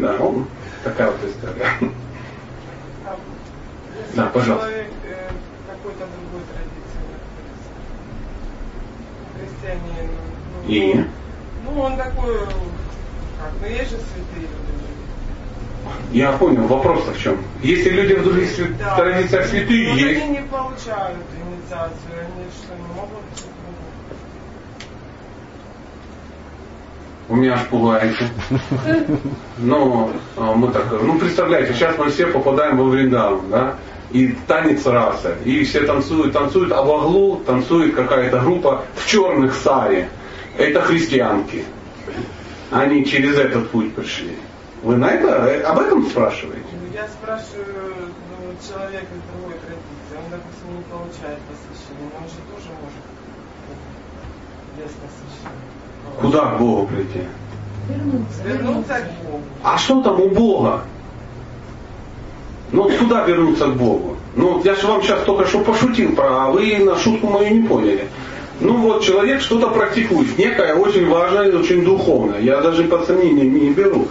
Да, он такая вот история. Да, пожалуйста. Человек э, какой-то другой традиции христианин. Ну, И? Ну, он такой, как, ну есть же святые люди. Я понял, вопрос-то в чем? Если люди в других да. традициях святые, ну, есть... они не получают инициацию, они что, не могут Вы меня аж пугаете. Но а, мы так, ну представляете, сейчас мы все попадаем во Вриндаван, да? И танец расы. И все танцуют, танцуют, а в углу танцует какая-то группа в черных саре. Это христианки. Они через этот путь пришли. Вы на это, э, об этом спрашиваете? Ну, я спрашиваю ну, человека из другой традиции. Он, допустим, не получает посвящение, он же тоже может. Куда к Богу прийти? Вернуться. Вернуться к Богу. А что там у Бога? Ну куда вернуться к Богу? Ну я же вам сейчас только что пошутил про, а вы на шутку мою не поняли. Ну вот человек что-то практикует, некое очень важное, очень духовное. Я даже под сомнение не беру.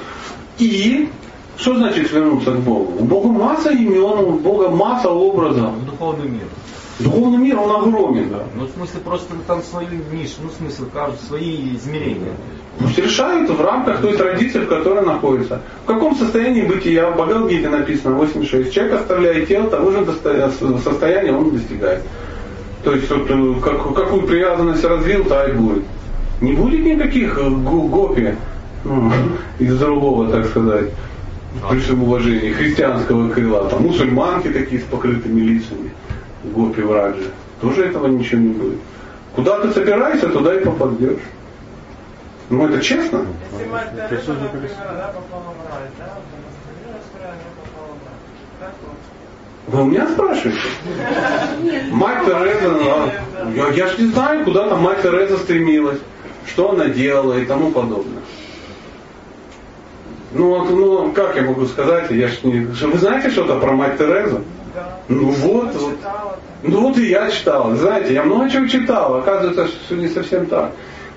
И что значит вернуться к Богу? У Бога масса имен, у Бога масса образов. Духовный мир. Духовный мир, он огромен. Да. Ну, в смысле, просто там свои ниши, ну, в смысле, каждый свои измерения. Пусть решают в рамках той традиции, в которой находится. В каком состоянии бытия, в Бхагавдгите написано 86, человек оставляет тело, того же состояния он достигает. То есть, вот, э, как, какую привязанность развил, та и будет. Не будет никаких э, гопи ну, из другого, так сказать, при всем уважении, христианского крыла. Там мусульманки такие с покрытыми лицами гопи в раджи, тоже этого ничего не будет. Куда ты собираешься, туда и попадешь. Ну это честно. Вы у меня спрашиваете? Мать Тереза, ну, я, я ж не знаю, куда там мать Тереза стремилась, что она делала и тому подобное. Ну, ну как я могу сказать, я ж не... Вы знаете что-то про мать Терезу? Ну вот, вот. Ну вот и я читал. Знаете, я много чего читал. Оказывается, что не совсем так.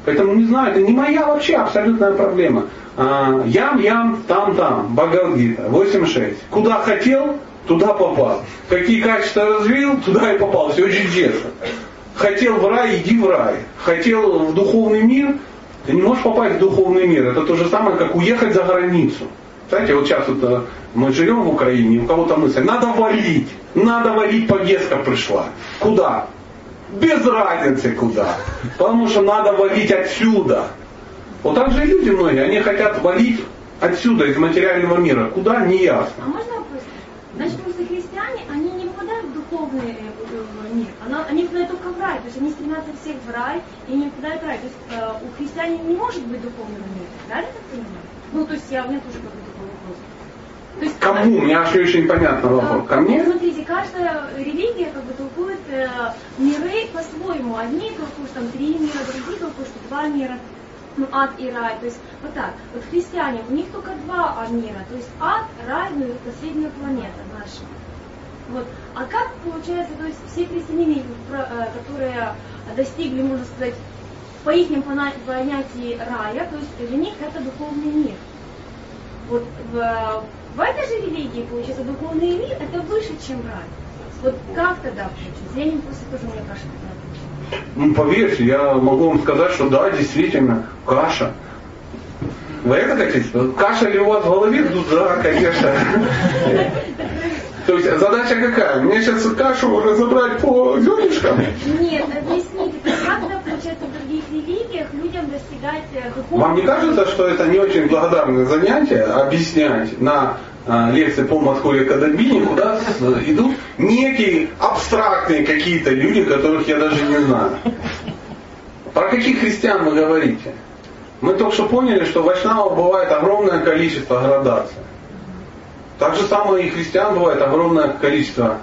Поэтому не знаю, это не моя вообще абсолютная проблема. А, ям, ям, там, там. Багалгита, 8.6. Куда хотел, туда попал. Какие качества развил, туда и попал. Все очень честно. Хотел в рай, иди в рай. Хотел в духовный мир, ты не можешь попасть в духовный мир. Это то же самое, как уехать за границу. Знаете, вот сейчас вот э, мы живем в Украине, у кого-то мысль, надо валить, надо валить, повестка пришла. Куда? Без разницы куда. Потому что надо валить отсюда. Вот так же люди многие, они хотят валить отсюда, из материального мира. Куда, не ясно. А можно вопрос? Значит, просто христиане, они не попадают в духовный э, мир. Она, они попадают только в рай. То есть они стремятся всех в рай и не попадают в рай. То есть э, у христиане не может быть духовного мира. Правильно так понимаю? Ну, то есть я, у меня тоже какой-то такой вопрос. То есть, Кому? У меня все очень понятно вопрос. Ко мне? Смотрите, каждая религия как бы толкует э, миры по-своему. Одни толкуют там три мира, другие толкуют, что два мира. Ну, ад и рай. То есть вот так. Вот христиане, у них только два мира. То есть ад, рай, ну и последняя планета наша. Вот. А как получается, то есть все христиане, э, которые достигли, можно сказать, по их понятии рая, то есть для них это духовный мир. Вот в, в этой же религии, получается, духовный мир это выше, чем рай. Вот как тогда получится? Я не просто тоже мне каша ну, поверьте, я могу вам сказать, что да, действительно, каша. Вы это хотите? Каша ли у вас в голове? Ну да, конечно. То есть задача какая? Мне сейчас кашу разобрать по зернышкам? Нет, объясните, как тогда получается в других религиях людям достигать э, духовного... Вам не кажется, что это не очень благодарное занятие объяснять на а, лекции по Москве Кадабине, куда идут некие абстрактные какие-то люди, которых я даже не знаю. Про каких христиан вы говорите? Мы только что поняли, что в Вайшнава бывает огромное количество градаций. Так же самое и христиан бывает огромное количество.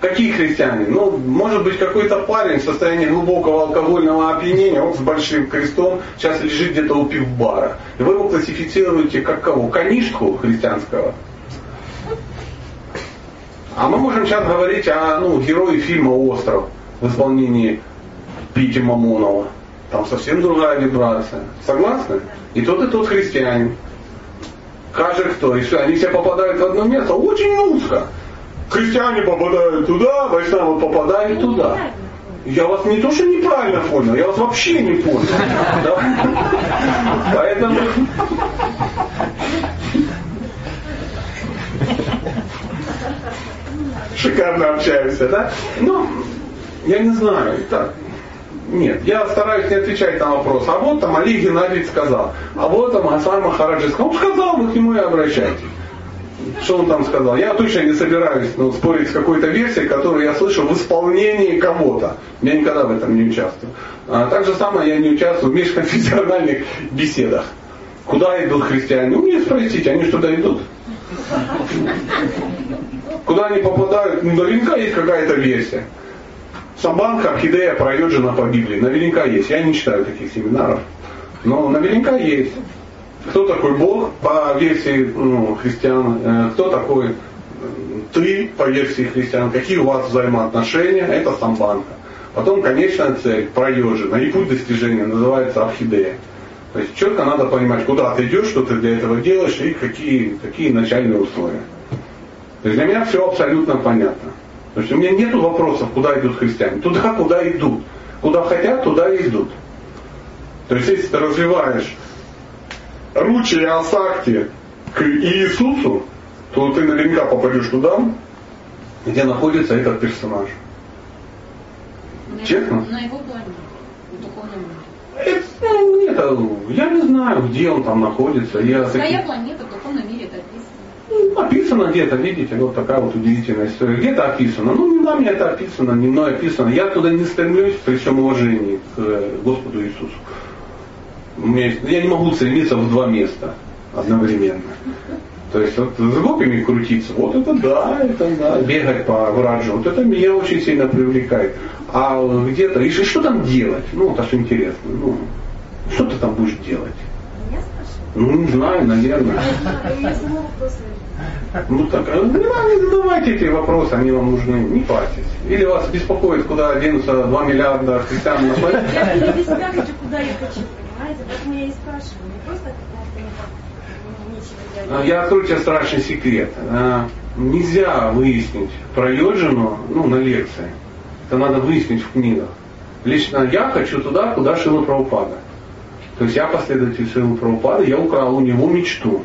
Какие христиане? Ну, может быть, какой-то парень в состоянии глубокого алкогольного опьянения, он с большим крестом, сейчас лежит где-то у пивбара. И вы его классифицируете как кого? Конишку христианского? А мы можем сейчас говорить о ну, герое фильма «Остров» в исполнении Пити Мамонова. Там совсем другая вибрация. Согласны? И тот, и тот христианин. каждый кто. И все, они все попадают в одно место очень узко. Христиане попадают туда, вайшнавы попадают туда. Я вас не то, что неправильно понял, я вас вообще не понял. Да? Поэтому... Шикарно общаемся, да? Ну, я не знаю, так. Нет, я стараюсь не отвечать на вопрос. А вот там Али Геннадьевич сказал. А вот там Асай Махараджи сказал. Он сказал, вы к нему и обращайтесь. Что он там сказал? Я точно не собираюсь ну, спорить с какой-то версией, которую я слышу в исполнении кого-то. Я никогда в этом не участвую. А, так же самое я не участвую в межконфессиональных беседах. Куда идут христиане? Ну, мне спросите, они что туда идут? Куда они попадают? Ну, наверняка есть какая-то версия. Самбанка, орхидея, проезжена по Библии. Наверняка есть. Я не читаю таких семинаров. Но наверняка есть. Кто такой Бог по версии ну, христиан? Э, Кто такой э, ты по версии христиан? Какие у вас взаимоотношения? Это самбанка. Потом конечная цель проезжена. И путь достижения называется орхидея. То есть четко надо понимать, куда ты идешь, что ты для этого делаешь и какие, какие начальные условия. То есть для меня все абсолютно понятно. То есть у меня нет вопросов, куда идут христиане. Туда, куда идут. Куда хотят, туда и идут. То есть если ты развиваешь ручи и асакти к Иисусу, то ты наверняка попадешь туда, где находится этот персонаж. На Честно? На его планете, в духовном мире. Это, ну, это, я не знаю, где он там находится. Я Своя таких- планета в духовном мире это описано. Ну, Описано где-то, видите, вот такая вот удивительная история. Где-то описано. Ну, не нами это описано, не мной описано. Я туда не стремлюсь при всем уважении к э, Господу Иисусу. У меня есть- я не могу стремиться в два места одновременно. То есть вот с гопами крутиться, вот это да, это да, бегать по враджу, вот это меня очень сильно привлекает. А где-то, и что там делать? Ну, это ж интересно. Ну, что ты там будешь делать? Ну, не знаю, наверное. Я. Ну так, э, не, надо, не задавайте эти вопросы, они вам нужны, не парьтесь. Или вас беспокоит, куда денутся 2 миллиарда христиан на планете? Я себя хочу, куда я хочу, понимаете? Поэтому я и спрашиваю. Не просто так ну, А. Я открою тебе страшный секрет. А, Нельзя выяснить про Йоджину ну, на лекции. Это надо выяснить в книгах. Лично я хочу туда, куда Шила Прабхупада. То есть я последователь Шилы Прабхупады, я украл у него мечту.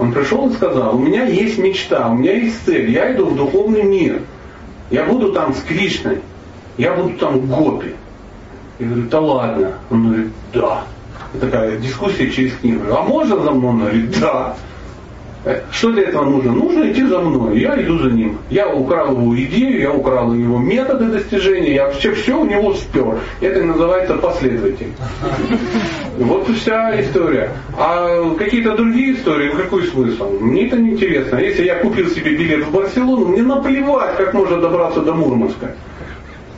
Он пришел и сказал, у меня есть мечта, у меня есть цель, я иду в духовный мир. Я буду там с Кришной, я буду там гопи. Я говорю, да ладно. Он говорит, да. И такая дискуссия через книгу. А можно за мной? Он говорит, да. Э, Что для этого нужно? Нужно идти за мной. Я иду за ним. Я украл его идею, я украл его методы достижения, я вообще все у него спер. Это называется последователь. Вот вся история. А какие-то другие истории, какой смысл? Мне это не интересно. Если я купил себе билет в Барселону, мне наплевать, как можно добраться до Мурманска.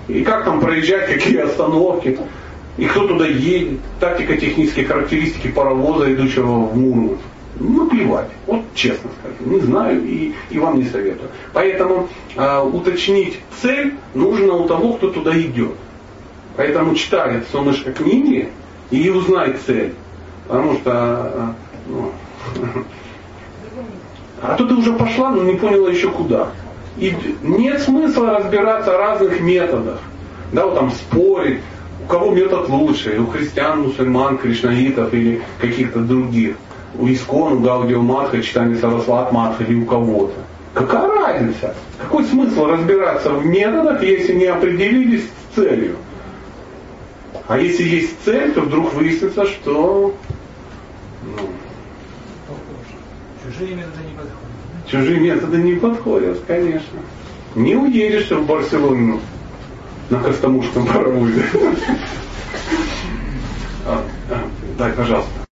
И как там проезжать, какие остановки. И кто туда едет. Тактика, технические характеристики паровоза, идущего в Мурманск. Ну, плевать. Вот честно скажу. Не знаю и, и вам не советую. Поэтому а, уточнить цель нужно у того, кто туда идет. Поэтому читай солнышко книги и узнай цель. Потому что а, ну, а то ты уже пошла, но не поняла еще куда. И нет смысла разбираться о разных методах. Да, вот там спорить, у кого метод лучше, у христиан, мусульман, кришнаитов или каких-то других. У Искон, у Гаудио Матха, читания Сарасват Матха или у кого-то. Какая разница? Какой смысл разбираться в методах, если не определились с целью? А если есть цель, то вдруг выяснится, что ну, Чужие методы не подходят. Чужие методы не подходят, конечно. Не уедешь в Барселону на Костомушском паровозе. А, а, Дай, пожалуйста.